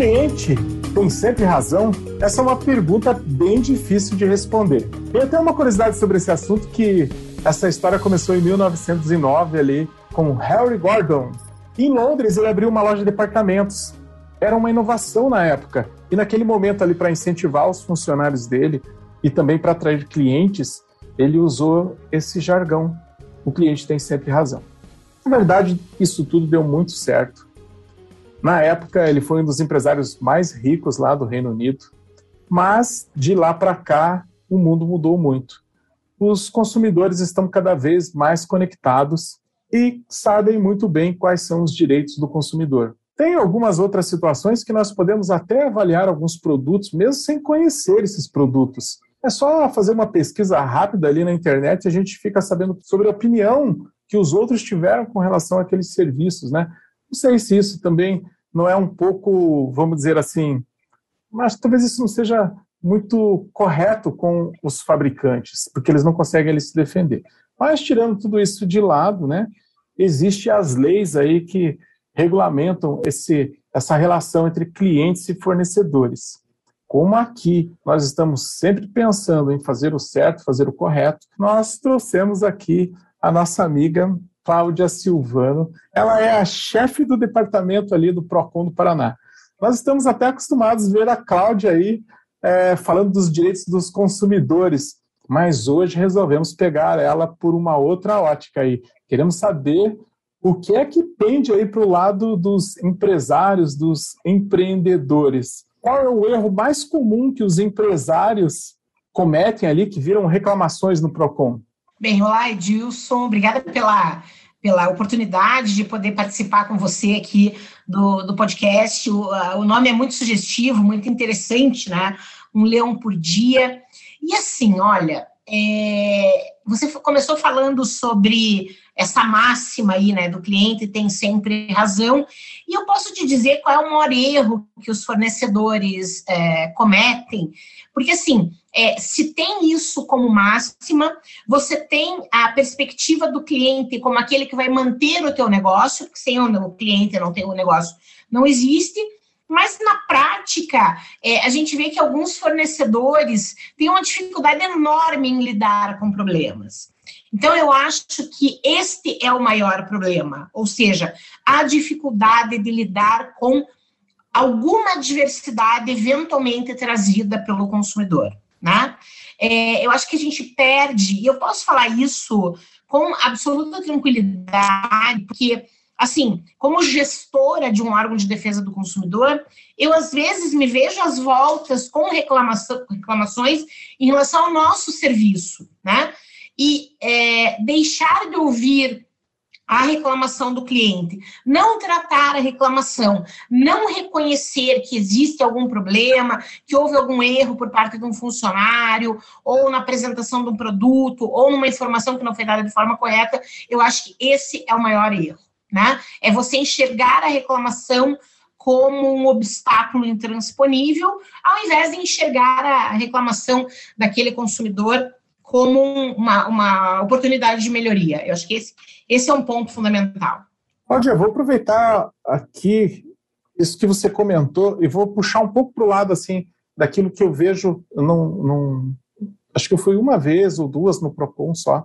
cliente tem sempre razão? Essa é uma pergunta bem difícil de responder. Eu tenho uma curiosidade sobre esse assunto que essa história começou em 1909 ali com Harry Gordon. Em Londres ele abriu uma loja de departamentos. Era uma inovação na época. E naquele momento ali para incentivar os funcionários dele e também para atrair clientes, ele usou esse jargão. O cliente tem sempre razão. Na verdade, isso tudo deu muito certo. Na época, ele foi um dos empresários mais ricos lá do Reino Unido, mas de lá para cá, o mundo mudou muito. Os consumidores estão cada vez mais conectados e sabem muito bem quais são os direitos do consumidor. Tem algumas outras situações que nós podemos até avaliar alguns produtos, mesmo sem conhecer esses produtos. É só fazer uma pesquisa rápida ali na internet e a gente fica sabendo sobre a opinião que os outros tiveram com relação àqueles serviços, né? Não sei se isso também não é um pouco, vamos dizer assim, mas talvez isso não seja muito correto com os fabricantes, porque eles não conseguem eles se defender. Mas tirando tudo isso de lado, né, existem as leis aí que regulamentam esse, essa relação entre clientes e fornecedores. Como aqui nós estamos sempre pensando em fazer o certo, fazer o correto, nós trouxemos aqui a nossa amiga Cláudia Silvano. Ela é a chefe do departamento ali do PROCON do Paraná. Nós estamos até acostumados a ver a Cláudia aí é, falando dos direitos dos consumidores, mas hoje resolvemos pegar ela por uma outra ótica aí. Queremos saber o que é que pende aí para o lado dos empresários, dos empreendedores. Qual é o erro mais comum que os empresários cometem ali, que viram reclamações no PROCON? Bem, olá, Edilson, obrigada pela, pela oportunidade de poder participar com você aqui do, do podcast. O, o nome é muito sugestivo, muito interessante, né? Um leão por dia. E assim, olha, é, você começou falando sobre essa máxima aí, né, do cliente tem sempre razão, e eu posso te dizer qual é o maior erro que os fornecedores é, cometem, porque assim, é, se tem isso como máxima, você tem a perspectiva do cliente como aquele que vai manter o teu negócio, porque sem o cliente não tem o negócio, não existe, mas na prática, é, a gente vê que alguns fornecedores têm uma dificuldade enorme em lidar com problemas. Então, eu acho que este é o maior problema, ou seja, a dificuldade de lidar com alguma diversidade eventualmente trazida pelo consumidor né? É, eu acho que a gente perde, e eu posso falar isso com absoluta tranquilidade, porque, assim, como gestora de um órgão de defesa do consumidor, eu às vezes me vejo às voltas com reclamação, reclamações em relação ao nosso serviço, né? E é, deixar de ouvir a reclamação do cliente, não tratar a reclamação, não reconhecer que existe algum problema, que houve algum erro por parte de um funcionário, ou na apresentação de um produto, ou numa informação que não foi dada de forma correta, eu acho que esse é o maior erro, né? É você enxergar a reclamação como um obstáculo intransponível, ao invés de enxergar a reclamação daquele consumidor como uma, uma oportunidade de melhoria. Eu acho que esse, esse é um ponto fundamental. Cláudia, vou aproveitar aqui isso que você comentou e vou puxar um pouco para o lado assim daquilo que eu vejo. Num, num, acho que eu fui uma vez ou duas no Procon só,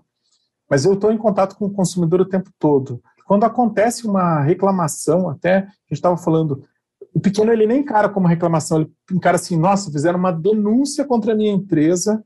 mas eu estou em contato com o consumidor o tempo todo. Quando acontece uma reclamação, até a gente estava falando, o pequeno ele nem encara como reclamação, ele encara assim, nossa, fizeram uma denúncia contra a minha empresa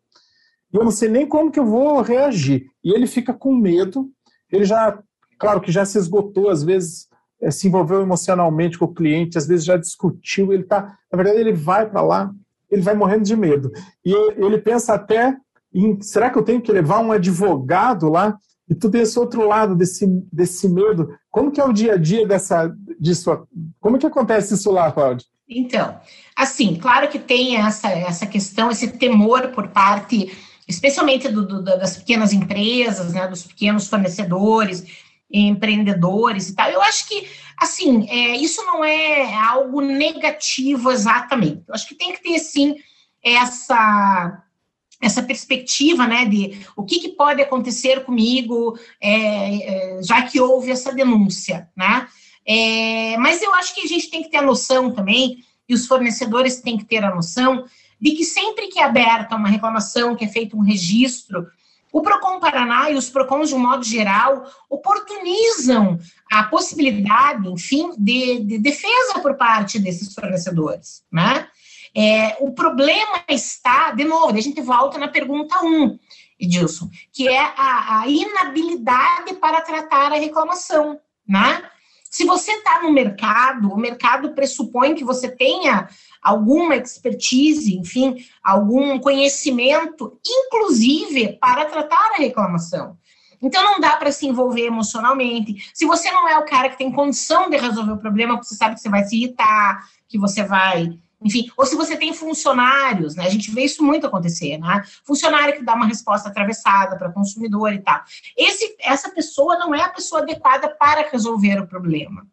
e eu não sei nem como que eu vou reagir. E ele fica com medo, ele já, claro que já se esgotou, às vezes é, se envolveu emocionalmente com o cliente, às vezes já discutiu, ele tá, na verdade ele vai para lá, ele vai morrendo de medo. E ele pensa até em, será que eu tenho que levar um advogado lá? E tudo esse outro lado desse, desse medo. Como que é o dia a dia dessa, disso? Como que acontece isso lá, Cláudio? Então, assim, claro que tem essa, essa questão, esse temor por parte especialmente do, do, das pequenas empresas, né, dos pequenos fornecedores, empreendedores e tal. Eu acho que, assim, é, isso não é algo negativo exatamente. Eu acho que tem que ter, sim, essa essa perspectiva, né, de o que, que pode acontecer comigo, é, é, já que houve essa denúncia, né? É, mas eu acho que a gente tem que ter a noção também e os fornecedores têm que ter a noção de que sempre que é aberta uma reclamação, que é feito um registro, o Procon Paraná e os Procons, de um modo geral, oportunizam a possibilidade, enfim, de, de defesa por parte desses fornecedores, né? É, o problema está, de novo, a gente volta na pergunta 1, Edilson, que é a, a inabilidade para tratar a reclamação, né? Se você está no mercado, o mercado pressupõe que você tenha alguma expertise, enfim, algum conhecimento, inclusive para tratar a reclamação. Então não dá para se envolver emocionalmente. Se você não é o cara que tem condição de resolver o problema, você sabe que você vai se irritar, que você vai enfim, ou se você tem funcionários, né? A gente vê isso muito acontecer, né? Funcionário que dá uma resposta atravessada para consumidor e tal. Esse, essa pessoa não é a pessoa adequada para resolver o problema,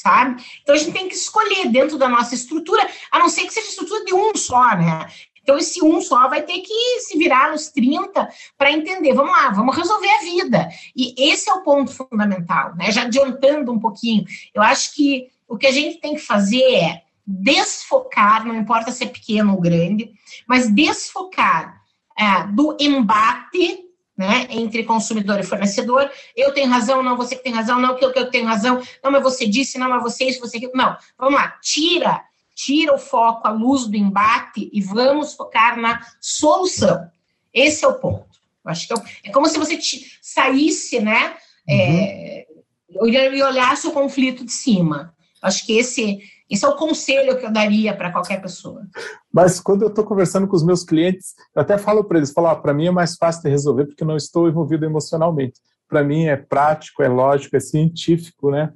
sabe? Então a gente tem que escolher dentro da nossa estrutura, a não ser que seja estrutura de um só, né? Então, esse um só vai ter que se virar nos 30 para entender. Vamos lá, vamos resolver a vida. E esse é o ponto fundamental, né? Já adiantando um pouquinho, eu acho que o que a gente tem que fazer é desfocar, não importa se é pequeno ou grande, mas desfocar é, do embate né, entre consumidor e fornecedor. Eu tenho razão, não, você que tem razão, não, que eu, que eu tenho razão, não, mas você disse, não, mas você isso, você Não, vamos lá, tira, tira o foco, a luz do embate e vamos focar na solução. Esse é o ponto. Eu acho que é, é como se você saísse, né, uhum. é, e olhasse o conflito de cima. Eu acho que esse esse é o conselho que eu daria para qualquer pessoa. Mas quando eu estou conversando com os meus clientes, eu até falo para eles, falo, ah, para mim é mais fácil de resolver porque não estou envolvido emocionalmente. Para mim é prático, é lógico, é científico, né?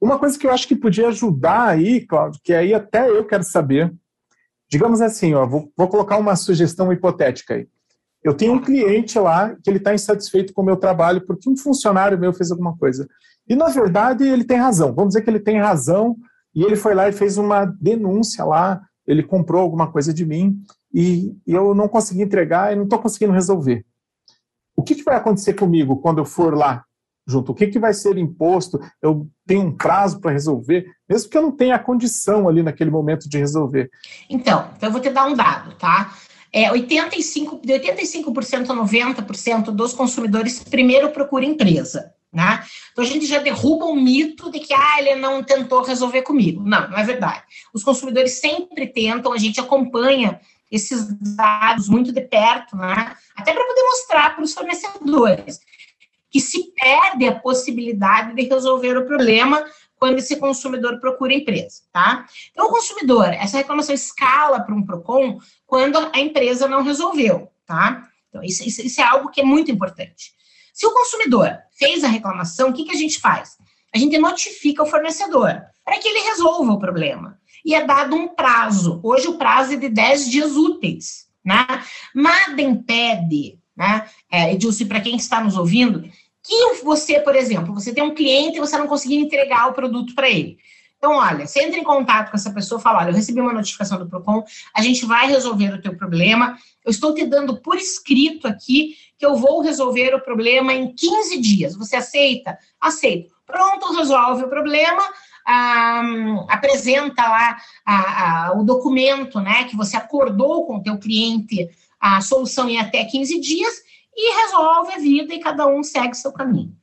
Uma coisa que eu acho que podia ajudar aí, Cláudio, que aí até eu quero saber, digamos assim, ó, vou, vou colocar uma sugestão hipotética aí. Eu tenho um cliente lá que ele está insatisfeito com o meu trabalho porque um funcionário meu fez alguma coisa. E, na verdade, ele tem razão. Vamos dizer que ele tem razão e ele foi lá e fez uma denúncia lá, ele comprou alguma coisa de mim e, eu não consegui entregar e não estou conseguindo resolver. O que, que, vai acontecer comigo quando eu for lá junto? O que, que vai ser imposto? Eu tenho um prazo para resolver, mesmo que eu não tenha a condição ali naquele momento de resolver. Então, então eu vou te dar um dado, tá? É, 85, de 85% a 90% dos consumidores primeiro procura empresa. Né? Então a gente já derruba o mito de que ah, ele não tentou resolver comigo. Não, não é verdade. Os consumidores sempre tentam, a gente acompanha esses dados muito de perto, né? até para poder mostrar para os fornecedores que se perde a possibilidade de resolver o problema quando esse consumidor procura empresa, tá? Então, o consumidor, essa reclamação escala para um PROCON quando a empresa não resolveu, tá? Então, isso, isso, isso é algo que é muito importante. Se o consumidor fez a reclamação, o que, que a gente faz? A gente notifica o fornecedor para que ele resolva o problema. E é dado um prazo. Hoje o prazo é de 10 dias úteis. Né? Nada impede, né, é, Edilson, para quem está nos ouvindo, que você, por exemplo, você tem um cliente e você não conseguir entregar o produto para ele. Então, olha, você entra em contato com essa pessoa, fala, olha, eu recebi uma notificação do PROCON, a gente vai resolver o teu problema, eu estou te dando por escrito aqui que eu vou resolver o problema em 15 dias. Você aceita? Aceito. Pronto, resolve o problema, apresenta lá ah, ah, o documento, né, que você acordou com o teu cliente a solução em até 15 dias e resolve a vida e cada um segue seu caminho.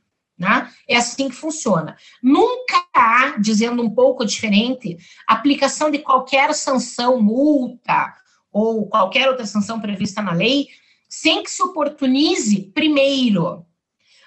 Né? É assim que funciona. Nunca há, dizendo um pouco diferente, aplicação de qualquer sanção, multa ou qualquer outra sanção prevista na lei, sem que se oportunize, primeiro,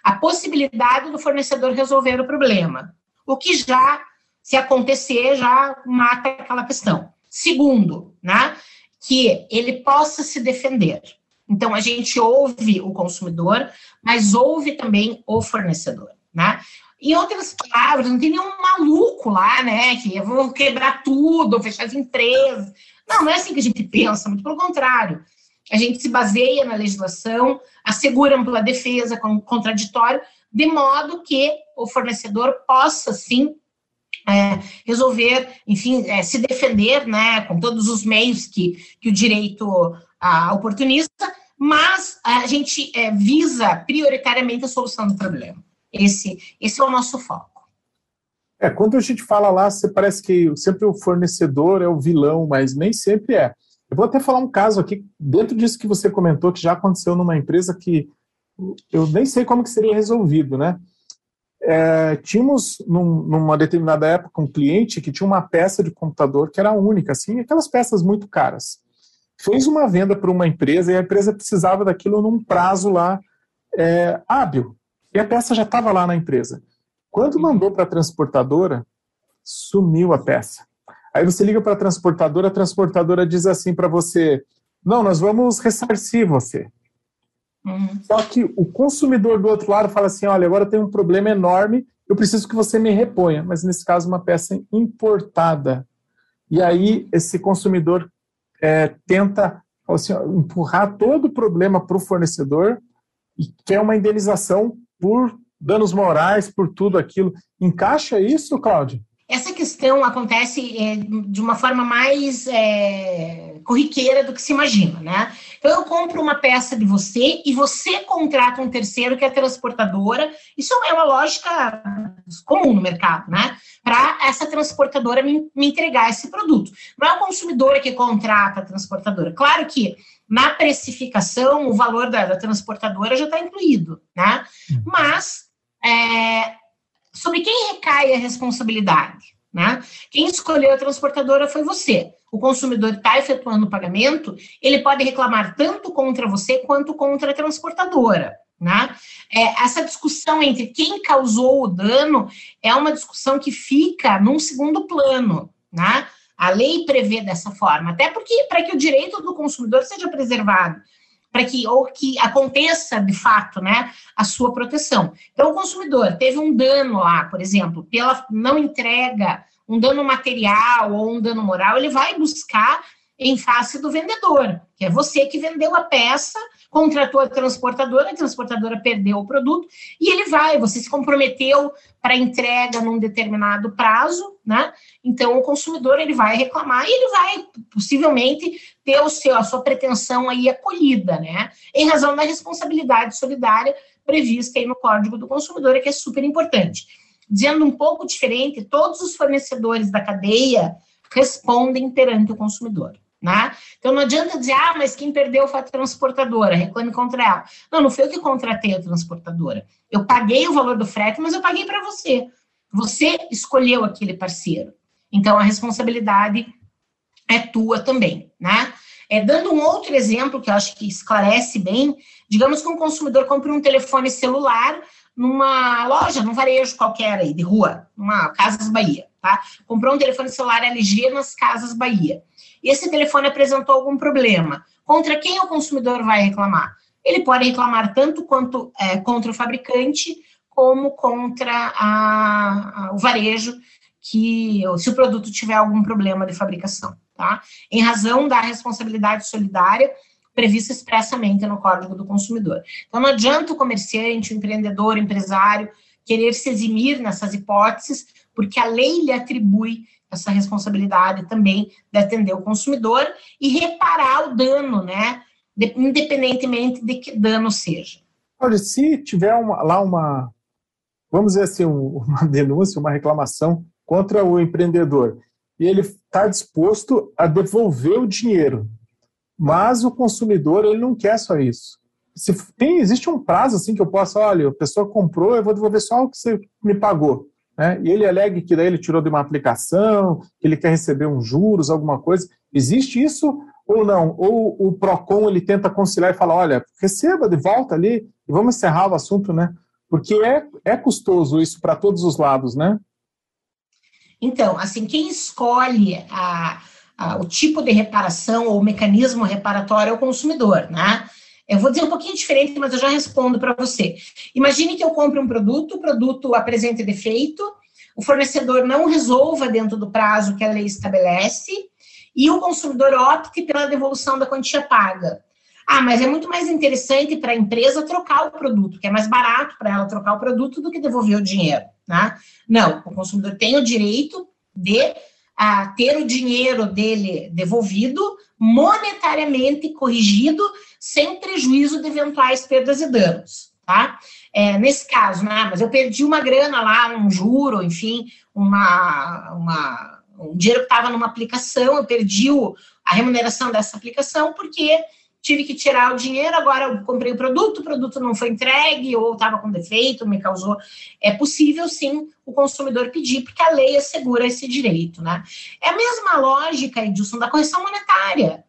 a possibilidade do fornecedor resolver o problema. O que já, se acontecer, já mata aquela questão. Segundo, né, que ele possa se defender. Então, a gente ouve o consumidor, mas ouve também o fornecedor, né? Em outras palavras, não tem nenhum maluco lá, né? Que eu vou quebrar tudo, fechar as empresas. Não, não é assim que a gente pensa, muito pelo contrário. A gente se baseia na legislação, assegura ampla defesa com contraditório, de modo que o fornecedor possa, sim, é, resolver, enfim, é, se defender, né, com todos os meios que, que o direito a oportunista, mas a gente é, visa prioritariamente a solução do problema. Esse, esse é o nosso foco. É, quando a gente fala lá, você parece que sempre o fornecedor é o vilão, mas nem sempre é. Eu vou até falar um caso aqui, dentro disso que você comentou, que já aconteceu numa empresa que eu nem sei como que seria resolvido, né? É, tínhamos num, numa determinada época um cliente que tinha uma peça de computador que era única, assim, aquelas peças muito caras. Fez uma venda para uma empresa e a empresa precisava daquilo num prazo lá é, hábil. E a peça já estava lá na empresa. Quando mandou para a transportadora, sumiu a peça. Aí você liga para a transportadora, a transportadora diz assim para você: não, nós vamos ressarcir você. Uhum. Só que o consumidor do outro lado fala assim: olha, agora tem um problema enorme, eu preciso que você me reponha. Mas nesse caso, uma peça importada. E aí esse consumidor é, tenta assim, empurrar todo o problema para o fornecedor e quer uma indenização por danos morais, por tudo aquilo. Encaixa isso, Cláudio? Essa questão acontece é, de uma forma mais é, corriqueira do que se imagina, né? Então, eu compro uma peça de você e você contrata um terceiro que é transportadora. Isso é uma lógica comum no mercado, né? Para essa transportadora me, me, entregar esse produto. Não é o consumidor que contrata a transportadora. Claro que na precificação o valor da, da transportadora já está incluído, né? Uhum. Mas é, sobre quem recai a responsabilidade? Né? Quem escolheu a transportadora foi você. O consumidor está efetuando o pagamento, ele pode reclamar tanto contra você quanto contra a transportadora. Né? É, essa discussão entre quem causou o dano é uma discussão que fica num segundo plano. Né? A lei prevê dessa forma, até porque para que o direito do consumidor seja preservado para que ou que aconteça de fato, né, a sua proteção. Então, o consumidor teve um dano lá, por exemplo, pela não entrega, um dano material ou um dano moral, ele vai buscar em face do vendedor, que é você que vendeu a peça, contratou a transportadora, a transportadora perdeu o produto e ele vai, você se comprometeu para entrega num determinado prazo, né? Então o consumidor ele vai reclamar e ele vai possivelmente ter o seu a sua pretensão aí acolhida, né? Em razão da responsabilidade solidária prevista aí no Código do Consumidor, que é super importante. Dizendo um pouco diferente, todos os fornecedores da cadeia respondem perante o consumidor. Né? Então não adianta dizer, ah, mas quem perdeu foi a transportadora, reclame contra ela. Não, não foi eu que contratei a transportadora. Eu paguei o valor do frete, mas eu paguei para você. Você escolheu aquele parceiro. Então a responsabilidade é tua também, né? É, dando um outro exemplo que eu acho que esclarece bem, digamos que um consumidor compra um telefone celular numa loja, num varejo qualquer aí, de rua, numa Casas Bahia, tá? Comprou um telefone celular LG nas Casas Bahia esse telefone apresentou algum problema. Contra quem o consumidor vai reclamar? Ele pode reclamar tanto quanto é, contra o fabricante, como contra a, a, o varejo, que se o produto tiver algum problema de fabricação, tá? Em razão da responsabilidade solidária prevista expressamente no Código do Consumidor. Então, não adianta o comerciante, o empreendedor, o empresário querer se eximir nessas hipóteses, porque a lei lhe atribui essa responsabilidade também de atender o consumidor e reparar o dano, né? De, independentemente de que dano seja. Olha, se tiver uma, lá uma, vamos dizer assim, uma denúncia, uma reclamação contra o empreendedor, e ele está disposto a devolver o dinheiro, mas o consumidor ele não quer só isso. Se tem, existe um prazo assim que eu posso, olha, a pessoa comprou, eu vou devolver só o que você me pagou né, e ele alega que daí ele tirou de uma aplicação, que ele quer receber uns juros, alguma coisa. Existe isso ou não? Ou o PROCON ele tenta conciliar e fala, olha, receba de volta ali e vamos encerrar o assunto, né? Porque é, é custoso isso para todos os lados, né? Então, assim, quem escolhe a, a, o tipo de reparação ou mecanismo reparatório é o consumidor, né? Eu vou dizer um pouquinho diferente, mas eu já respondo para você. Imagine que eu compre um produto, o produto apresente defeito, o fornecedor não resolva dentro do prazo que a lei estabelece e o consumidor opte pela devolução da quantia paga. Ah, mas é muito mais interessante para a empresa trocar o produto, que é mais barato para ela trocar o produto do que devolver o dinheiro, né? Não, o consumidor tem o direito de a ter o dinheiro dele devolvido, monetariamente corrigido, sem prejuízo de eventuais perdas e danos. tá? É, nesse caso, né? Mas eu perdi uma grana lá, um juro, enfim, uma, uma um dinheiro que estava numa aplicação, eu perdi o, a remuneração dessa aplicação porque tive que tirar o dinheiro, agora eu comprei o produto, o produto não foi entregue ou estava com defeito, me causou. É possível sim o consumidor pedir, porque a lei assegura esse direito, né? É a mesma lógica, Edilson, da correção monetária.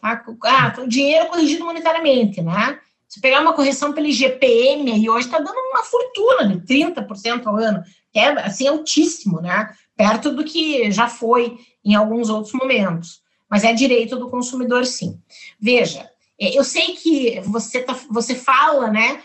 Tá? Ah, o dinheiro corrigido monetariamente, né? Se pegar uma correção pelo IGPM, e hoje está dando uma fortuna de 30% ao ano, que é assim altíssimo, né? Perto do que já foi em alguns outros momentos. Mas é direito do consumidor, sim. Veja, é, eu sei que você, tá, você fala, né?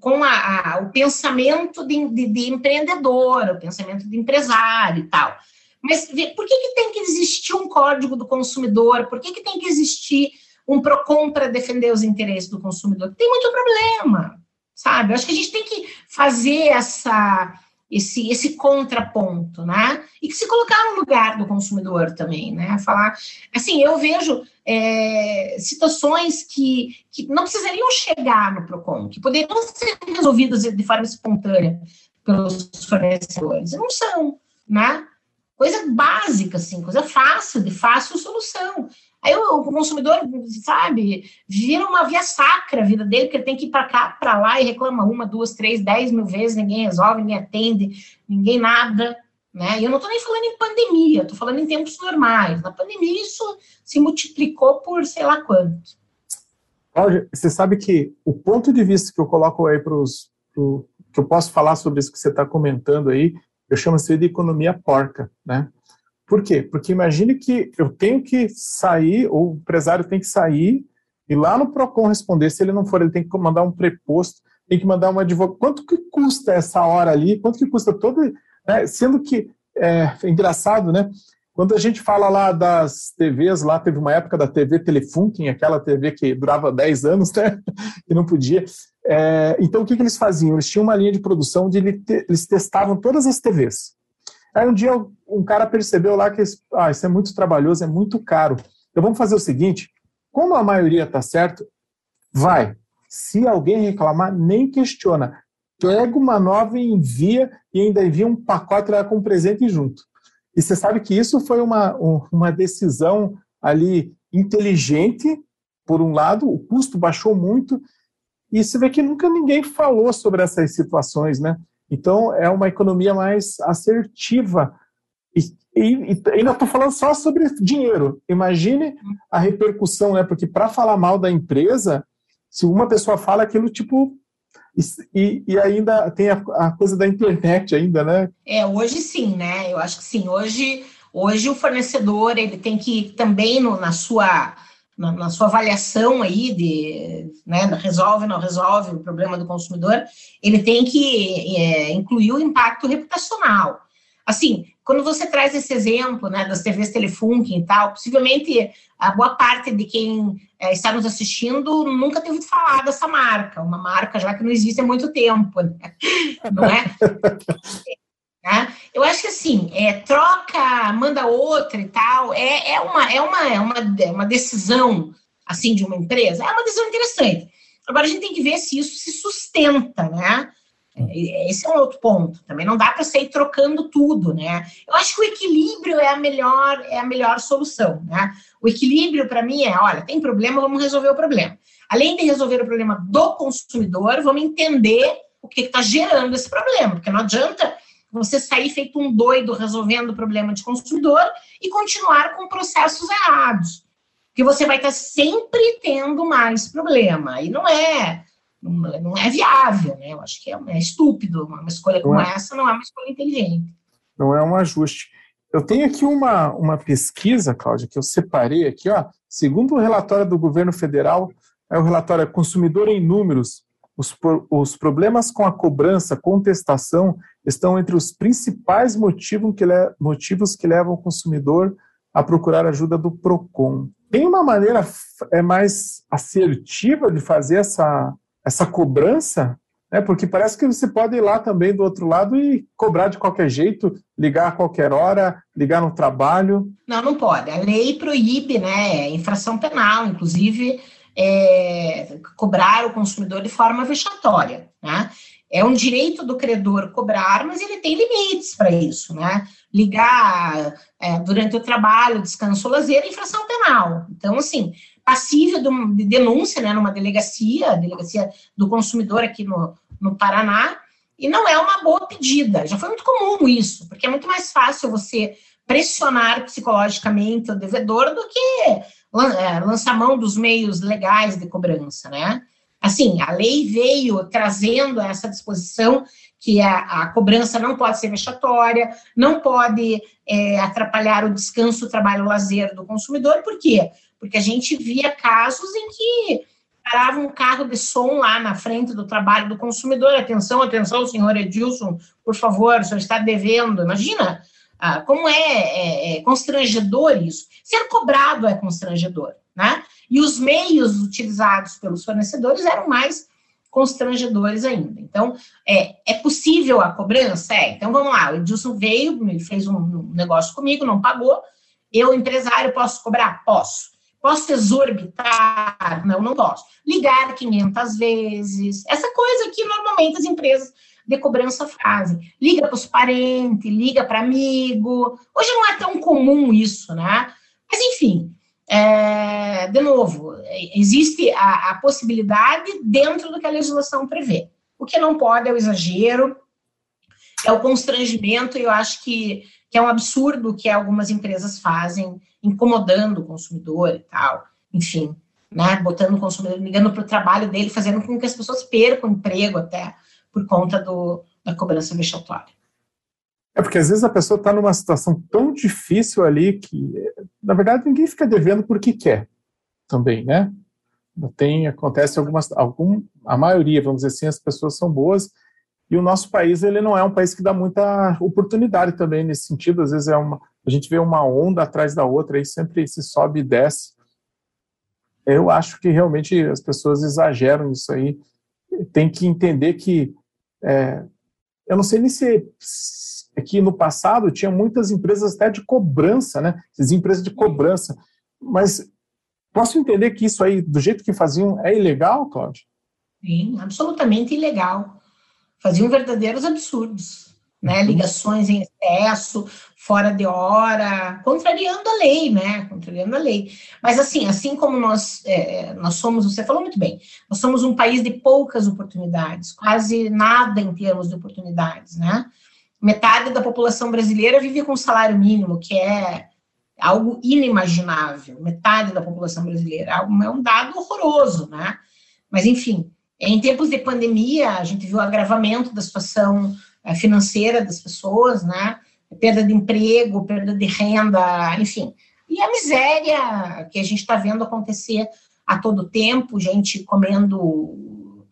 com a, a, o pensamento de, de, de, empreendedor, o pensamento de empresário e tal. Mas por que, que tem que existir um código do consumidor? Por que, que tem que existir um PROCON para defender os interesses do consumidor. Tem muito problema, sabe? Eu acho que a gente tem que fazer essa, esse, esse contraponto, né? E que se colocar no lugar do consumidor também, né? Falar, assim, eu vejo é, situações que, que não precisariam chegar no PROCON, que poderiam ser resolvidas de forma espontânea pelos fornecedores, não são, né? Coisa básica, assim, coisa fácil, de fácil solução. Aí o, consumidor, sabe, vira uma via sacra a vida dele, que ele tem que ir para cá, para lá e reclama uma, duas, três, dez mil vezes, ninguém resolve, ninguém atende, ninguém nada. Né? E eu não estou nem falando em pandemia, estou falando em tempos normais. Na pandemia, isso se multiplicou por sei lá quanto. Cláudia, você sabe que o ponto de vista que eu coloco aí para os. que eu posso falar sobre isso que você está comentando aí, eu chamo isso de economia porca, né? Por quê? Porque imagine que eu tenho que sair, ou o empresário tem que sair e lá no PROCON responder. Se ele não for, ele tem que mandar um preposto, tem que mandar um advogado. Quanto que custa essa hora ali? Quanto que custa todo. Né? Sendo que é, é engraçado, né? Quando a gente fala lá das TVs, lá teve uma época da TV Telefunken, aquela TV que durava 10 anos, né? E não podia. É, então, o que, que eles faziam? Eles tinham uma linha de produção onde eles testavam todas as TVs. Aí um dia um cara percebeu lá que ah, isso é muito trabalhoso, é muito caro. Então vamos fazer o seguinte: como a maioria está certo, vai. Se alguém reclamar, nem questiona. Pega uma nova e envia, e ainda envia um pacote lá com um presente junto. E você sabe que isso foi uma, uma decisão ali inteligente, por um lado, o custo baixou muito, e você vê que nunca ninguém falou sobre essas situações, né? Então, é uma economia mais assertiva. E, e, e ainda estou falando só sobre dinheiro. Imagine a repercussão, né? Porque para falar mal da empresa, se uma pessoa fala aquilo, tipo. E, e ainda tem a, a, coisa da internet ainda, né? É, hoje sim, né? Eu acho que sim. Hoje, hoje o fornecedor ele tem que também no, na sua na, na, sua avaliação aí de né, resolve não resolve o problema do consumidor, ele tem que é, incluir o impacto reputacional. Assim, quando você traz esse exemplo né, das TVs Telefunken e tal, possivelmente a boa parte de quem é, está nos assistindo nunca teve ouvido falar dessa marca, uma marca já que não existe há muito tempo, né? não é? Tá? Eu acho que assim, é, troca, manda outra e tal, é, é, uma, é, uma, é, uma, é uma decisão assim de uma empresa, é uma decisão interessante. Agora a gente tem que ver se isso se sustenta, né? É, esse é um outro ponto. Também não dá para sair trocando tudo, né? Eu acho que o equilíbrio é a melhor é a melhor solução, né? O equilíbrio para mim é, olha, tem problema, vamos resolver o problema. Além de resolver o problema do consumidor, vamos entender o que está gerando esse problema, porque não adianta você sair feito um doido resolvendo o problema de consumidor e continuar com processos errados. Porque você vai estar sempre tendo mais problema. E não é não é viável, né? Eu acho que é, é estúpido. Uma escolha como é. essa não é uma escolha inteligente. Não é um ajuste. Eu tenho aqui uma, uma pesquisa, Cláudia, que eu separei aqui, ó. Segundo o relatório do governo federal, é o relatório Consumidor em Números, os, os problemas com a cobrança, contestação, estão entre os principais motivos que, le, motivos que levam o consumidor a procurar ajuda do PROCON. Tem uma maneira é mais assertiva de fazer essa, essa cobrança? Né? Porque parece que você pode ir lá também do outro lado e cobrar de qualquer jeito, ligar a qualquer hora, ligar no trabalho. Não, não pode. A lei proíbe, né? Infração penal, inclusive é, cobrar o consumidor de forma vexatória, né? É um direito do credor cobrar, mas ele tem limites para isso, né? Ligar é, durante o trabalho, descanso, lazer, infração penal. Então, assim, passível de denúncia, né, numa delegacia, delegacia do consumidor aqui no, no Paraná, e não é uma boa pedida. Já foi muito comum isso, porque é muito mais fácil você pressionar psicologicamente o devedor do que é, lançar mão dos meios legais de cobrança, né? Assim, a lei veio trazendo essa disposição que a, a cobrança não pode ser vexatória, não pode é, atrapalhar o descanso, o trabalho, o lazer do consumidor, por quê? Porque a gente via casos em que parava um carro de som lá na frente do trabalho do consumidor, atenção, atenção, senhor Edilson, por favor, o senhor está devendo, imagina ah, como é, é, é constrangedor isso, ser cobrado é constrangedor, né? E os meios utilizados pelos fornecedores eram mais constrangedores ainda. Então, é, é possível a cobrança? É. Então, vamos lá, o Edilson veio, fez um negócio comigo, não pagou, eu, empresário, posso cobrar? Posso. Posso exorbitar? Não, não posso. Ligar 500 vezes, essa coisa que normalmente as empresas de cobrança fazem. Liga para os parentes, liga para amigo. Hoje não é tão comum isso, né? Mas, enfim, é, de novo, existe a, a, possibilidade dentro do que a legislação prevê. O que não pode é o exagero, é o constrangimento, e eu acho que, que é um absurdo o que algumas empresas fazem, incomodando o consumidor e tal, enfim, né, botando o consumidor, ligando para o trabalho dele, fazendo com que as pessoas percam emprego até por conta do, da cobrança vexatória. É porque às vezes a pessoa está numa situação tão difícil ali que, na verdade, ninguém fica devendo porque quer também, né? Tem, acontece algumas, algum, a maioria, vamos dizer assim, as pessoas são boas e o nosso país, ele não é um país que dá muita oportunidade também nesse sentido, às vezes é uma, a gente vê uma onda atrás da outra, aí sempre se sobe e desce. Eu acho que realmente as pessoas exageram isso aí, tem que entender que, é, eu não sei nem se que no passado tinha muitas empresas até de cobrança, né? Essas empresas de cobrança. Mas posso entender que isso aí, do jeito que faziam, é ilegal, Cláudio? Sim, absolutamente ilegal. Faziam verdadeiros absurdos. Né, uhum. ligações em excesso, fora de hora, contrariando a lei, né? Contrariando a lei. Mas assim, assim como nós, é, nós somos, você falou muito bem, nós somos um país de poucas oportunidades, quase nada em termos de oportunidades, né? metade da população brasileira vive com salário mínimo, que é algo inimaginável. Metade da população brasileira é um dado horroroso, né? Mas, enfim, em tempos de pandemia, a gente viu o agravamento da situação financeira das pessoas, né? Perda de emprego, perda de renda, enfim. E a miséria que a gente está vendo acontecer a todo tempo, gente comendo,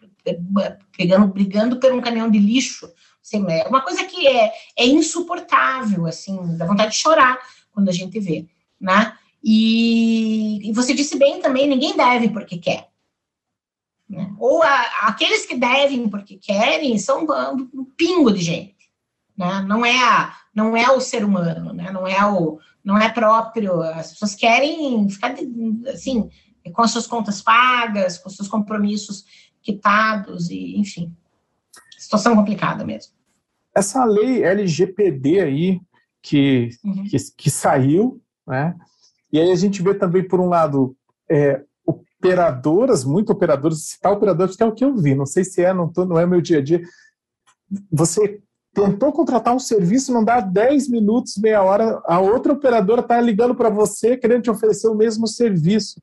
pegando, brigando por um caminhão de lixo Assim, é uma coisa que é, é insuportável, assim, dá vontade de chorar quando a gente vê, né? E, e você disse bem também, ninguém deve porque quer. Né? Ou a, aqueles que devem porque querem são um, um pingo de gente. Né? Não é a, não é o ser humano, né? Não é o, não é próprio. As pessoas querem ficar assim com as suas contas pagas, com os seus compromissos quitados e, enfim, situação complicada mesmo. Essa lei LGPD aí, que, uhum. que, que, saiu, né? E aí a gente vê também, por um lado, é, operadoras, muito operadoras, citar operadoras, que é o que eu vi, não sei se é, não, tô, não é meu dia a dia. Você tentou contratar um serviço, não dá 10 minutos, meia hora, a outra operadora está ligando para você, querendo te oferecer o mesmo serviço.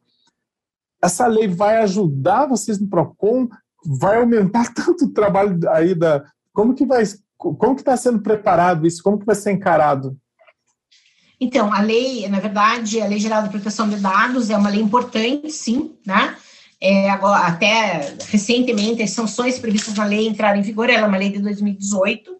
Essa lei vai ajudar vocês no PROCON? vai aumentar tanto o trabalho aí da. Como que vai. Como que está sendo preparado isso? Como que vai ser encarado? Então, a lei, na verdade, a Lei Geral de Proteção de Dados é uma lei importante, sim, né? É, agora, até recentemente, as sanções previstas na lei entraram em vigor, ela é uma lei de 2018,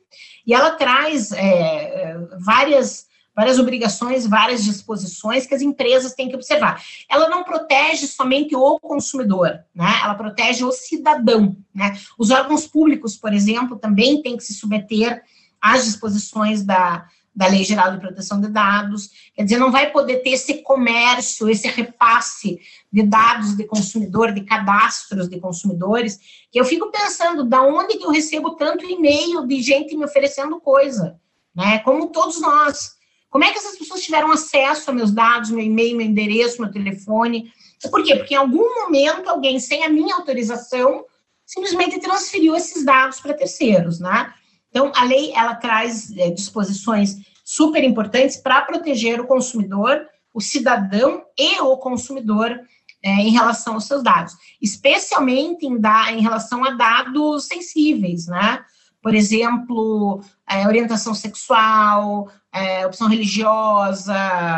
e ela traz é, várias várias obrigações, várias disposições que as empresas têm que observar. Ela não protege somente o consumidor, né? Ela protege o cidadão, né? Os órgãos públicos, por exemplo, também têm que se submeter às disposições da, da Lei Geral de Proteção de Dados, quer dizer, não vai poder ter esse comércio, esse repasse de dados de consumidor, de cadastros de consumidores, que eu fico pensando, da onde que eu recebo tanto e-mail de gente me oferecendo coisa, né, como todos nós. Como é que essas pessoas tiveram acesso a meus dados, meu e-mail, meu endereço, meu telefone? Por quê? Porque em algum momento alguém, sem a minha autorização, simplesmente transferiu esses dados para terceiros, né? Então, a lei ela traz é, disposições super importantes para proteger o consumidor, o cidadão e o consumidor é, em relação aos seus dados, especialmente em, da, em relação a dados sensíveis, né? Por exemplo, é, orientação sexual, é, opção religiosa,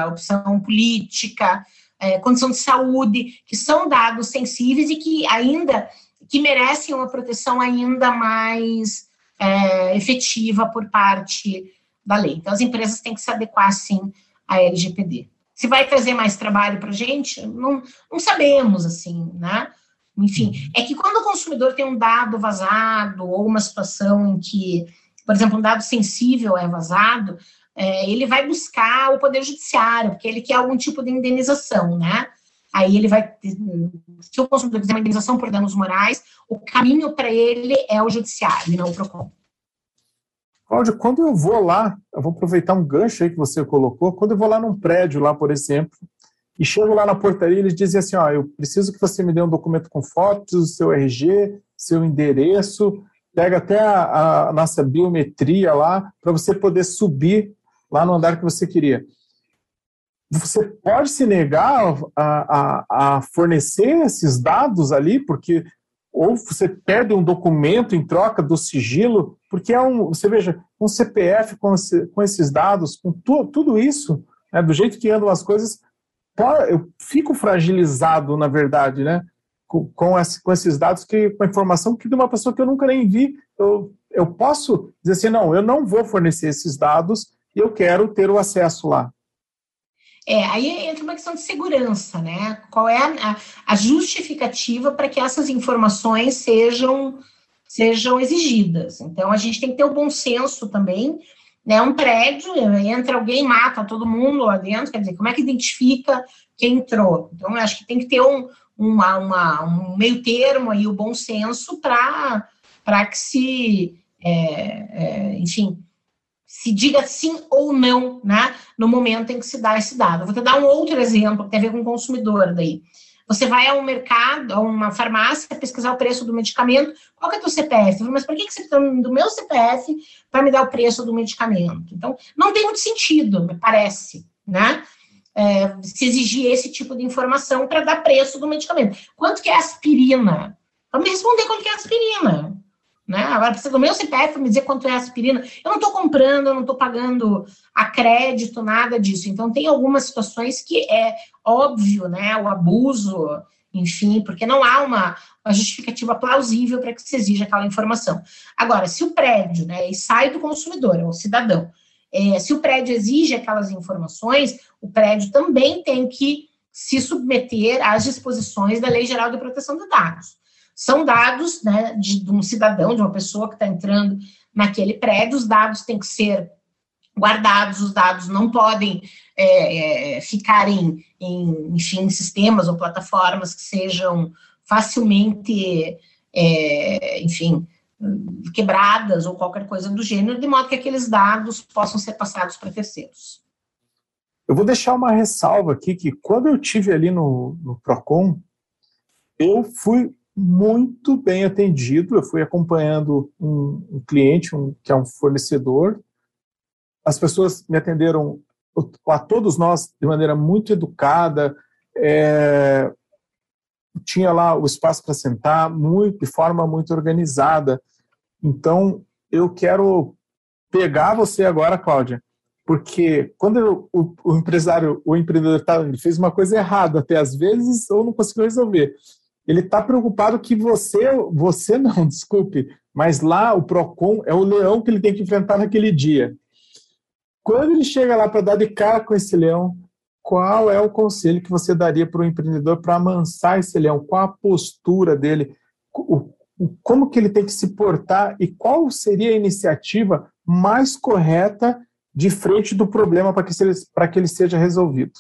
opção política, é, condição de saúde, que são dados sensíveis e que ainda que merecem uma proteção ainda mais é, efetiva por parte da lei. Então, as empresas têm que se adequar, sim, à LGPD. Se vai trazer mais trabalho para a gente, não, não sabemos, assim, né? Enfim, é que quando o consumidor tem um dado vazado ou uma situação em que, por exemplo, um dado sensível é vazado, é, ele vai buscar o Poder Judiciário, porque ele quer algum tipo de indenização, né? Aí ele vai, se o consumidor quiser uma indenização por danos morais, o caminho para ele é o judiciário e não o PROCON. Cláudio, quando eu vou lá, eu vou aproveitar um gancho aí que você colocou, quando eu vou lá num prédio lá, por exemplo, e chego lá na portaria, eles dizem assim, ó, eu preciso que você me dê um documento com fotos, seu RG, seu endereço, pega até a, a nossa biometria lá, para você poder subir lá no andar que você queria você pode se negar a, a, a, fornecer esses dados ali, porque ou você perde um documento em troca do sigilo, porque é um, você veja, um CPF com, esse, com esses dados, com tu, tudo isso, né, do jeito que andam as coisas, eu fico fragilizado, na verdade, né, com, com, esse, com esses dados, que, com a informação que de uma pessoa que eu nunca nem vi, eu, eu posso dizer assim, não, eu não vou fornecer esses dados e eu quero ter o acesso lá. É, aí entra uma questão de segurança, né? Qual é a, a justificativa para que essas informações sejam, sejam exigidas? Então, a gente tem que ter o bom senso também, né? Um prédio, entra alguém, mata todo mundo lá dentro, quer dizer, como é que identifica quem entrou? Então, acho que tem que ter um, uma, uma, um meio termo aí, o bom senso para que se, é, é, enfim, se diga sim ou não, né, no momento em que se dá esse dado. vou te dar um outro exemplo que tem a ver com o consumidor daí. Você vai a um mercado, a uma farmácia, pesquisar o preço do medicamento, qual que é o teu CPF? Mas por que, que você está do meu CPF para me dar o preço do medicamento? Então, não tem muito sentido, me parece, né? É, se exigir esse tipo de informação para dar preço do medicamento. Quanto que é aspirina? Vamos me responder quanto que é aspirina. Né? Agora precisa do meu CPF me dizer quanto é a aspirina. Eu não estou comprando, eu não estou pagando a crédito, nada disso. Então, tem algumas situações que é óbvio, né? O abuso, enfim, porque não há uma, uma justificativa plausível para que se exija aquela informação. Agora, se o prédio, né, e sai do consumidor, é o cidadão, é, se o prédio exige aquelas informações, o prédio também tem que se submeter às disposições da Lei Geral de Proteção de Dados. São dados né, de, de um cidadão, de uma pessoa que está entrando naquele prédio, os dados têm que ser guardados, os dados não podem é, é, ficar em, em, enfim, sistemas ou plataformas que sejam facilmente, é, enfim, quebradas ou qualquer coisa do gênero, de modo que aqueles dados possam ser passados para terceiros. Eu vou deixar uma ressalva aqui que quando eu tive ali no, no Procon, eu fui muito bem atendido. Eu fui acompanhando um, um cliente, um, que é um fornecedor. As pessoas me atenderam a todos nós de maneira muito educada. É, tinha lá o espaço para sentar, muito, de forma muito organizada. Então, eu quero pegar você agora, Cláudia, porque quando eu, o, o, empresário, o empreendedor tá, ele fez uma coisa errada, até às vezes, ou não conseguiu resolver ele está preocupado que você, você não, desculpe, mas lá o PROCON é o leão que ele tem que enfrentar naquele dia. Quando ele chega lá para dar de cara com esse leão, qual é o conselho que você daria para o empreendedor para amansar esse leão? Qual a postura dele? O, o, como que ele tem que se portar e qual seria a iniciativa mais correta de frente do problema para que, que ele seja resolvido?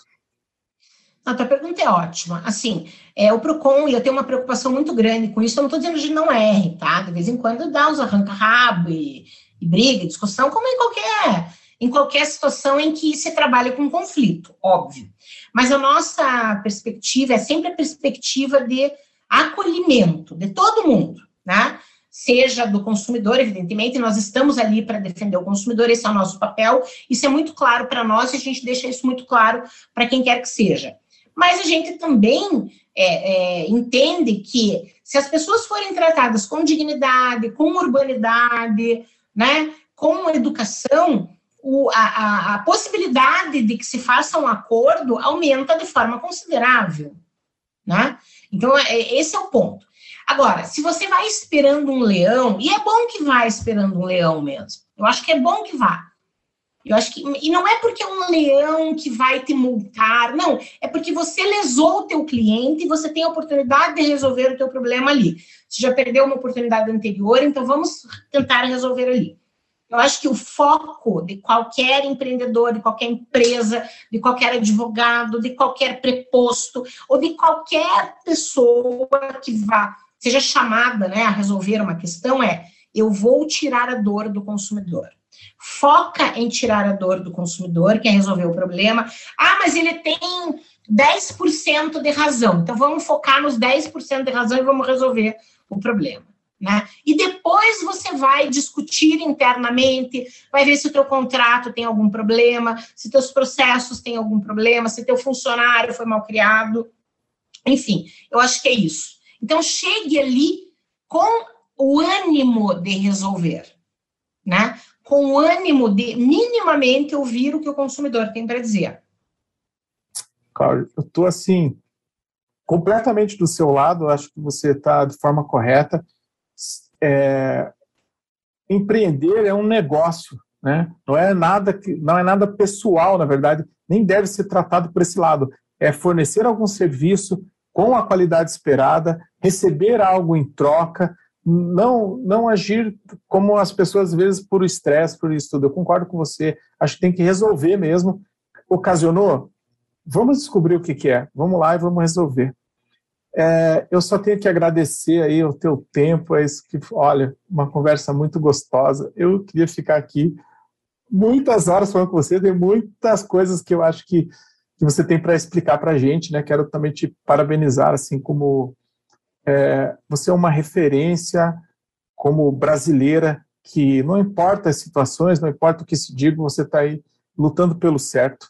A tua pergunta é ótima. Assim, é, o PROCON, e eu tenho uma preocupação muito grande com isso, eu não estou dizendo que não erre, tá? De vez em quando dá uns arranca-rabo e, e briga, discussão, como em qualquer, em qualquer situação em que se trabalha com conflito, óbvio. Mas a nossa perspectiva é sempre a perspectiva de acolhimento de todo mundo, né? Seja do consumidor, evidentemente, nós estamos ali para defender o consumidor, esse é o nosso papel, isso é muito claro para nós e a gente deixa isso muito claro para quem quer que seja. Mas a gente também é, é, entende que se as pessoas forem tratadas com dignidade, com urbanidade, né, com educação, o, a, a, possibilidade de que se faça um acordo aumenta de forma considerável. Né? Então, é, esse é o ponto. Agora, se você vai esperando um leão, e é bom que vá esperando um leão mesmo, eu acho que é bom que vá. Eu acho que, e não é porque é um leão que vai te multar, não, é porque você lesou o teu cliente e você tem a oportunidade de resolver o teu problema ali. Você já perdeu uma oportunidade anterior, então vamos tentar resolver ali. Eu acho que o foco de qualquer empreendedor, de qualquer empresa, de qualquer advogado, de qualquer preposto, ou de qualquer pessoa que vá, seja chamada né, a resolver uma questão, é eu vou tirar a dor do consumidor. Foca em tirar a dor do consumidor, que é resolver o problema. Ah, mas ele tem 10% de razão. Então vamos focar nos 10% de razão e vamos resolver o problema. Né? E depois você vai discutir internamente, vai ver se o teu contrato tem algum problema, se teus processos têm algum problema, se teu funcionário foi mal criado. Enfim, eu acho que é isso. Então chegue ali com o ânimo de resolver, né? Com o ânimo de minimamente ouvir o que o consumidor tem para dizer. Claro, eu estou assim completamente do seu lado, acho que você está de forma correta é, empreender é um negócio, né? Não é nada que, não é nada pessoal, na verdade, nem deve ser tratado por esse lado. É fornecer algum serviço com a qualidade esperada, receber algo em troca, não não agir como as pessoas às vezes por estresse, por isso tudo. Eu concordo com você. Acho que tem que resolver mesmo. Ocasionou? Vamos descobrir o que, que é. Vamos lá e vamos resolver. É, eu só tenho que agradecer aí o teu tempo, é isso que, olha, uma conversa muito gostosa. Eu queria ficar aqui muitas horas falando com você, tem muitas coisas que eu acho que, que você tem para explicar para a gente, né? Quero também te parabenizar, assim como é, você é uma referência como brasileira que não importa as situações, não importa o que se diga, você está aí lutando pelo certo.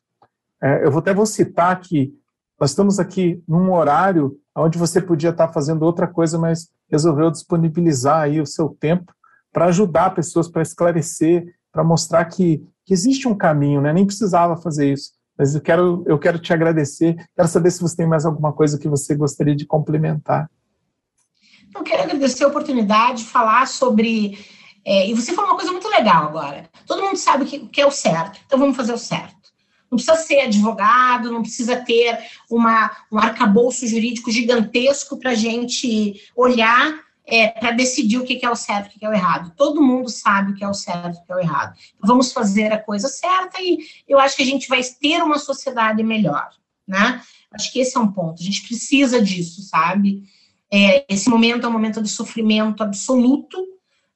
É, eu vou até vou citar que nós estamos aqui num horário onde você podia estar fazendo outra coisa, mas resolveu disponibilizar aí o seu tempo para ajudar pessoas, para esclarecer, para mostrar que, que existe um caminho, né? Nem precisava fazer isso. Mas eu quero, eu quero te agradecer. Quero saber se você tem mais alguma coisa que você gostaria de complementar. Eu quero agradecer a oportunidade de falar sobre. É, e você falou uma coisa muito legal agora. Todo mundo sabe o que, que é o certo, então vamos fazer o certo. Não precisa ser advogado, não precisa ter uma, um arcabouço jurídico gigantesco para a gente olhar é, para decidir o que é o certo e o que é o errado. Todo mundo sabe o que é o certo e o que é o errado. Então, vamos fazer a coisa certa e eu acho que a gente vai ter uma sociedade melhor, né? Acho que esse é um ponto. A gente precisa disso, sabe? É, esse momento é um momento de sofrimento absoluto,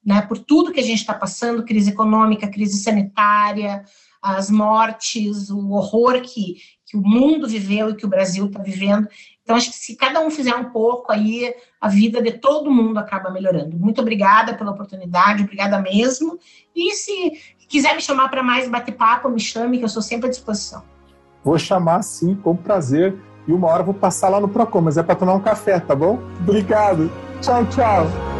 né? Por tudo que a gente está passando, crise econômica, crise sanitária, as mortes, o horror que, que o mundo viveu e que o Brasil está vivendo. Então, acho que se cada um fizer um pouco, aí a vida de todo mundo acaba melhorando. Muito obrigada pela oportunidade, obrigada mesmo. E se quiser me chamar para mais bate-papo, me chame, que eu sou sempre à disposição. Vou chamar sim, com prazer. E uma hora vou passar lá no Procon, mas é para tomar um café, tá bom? Obrigado. Tchau, tchau.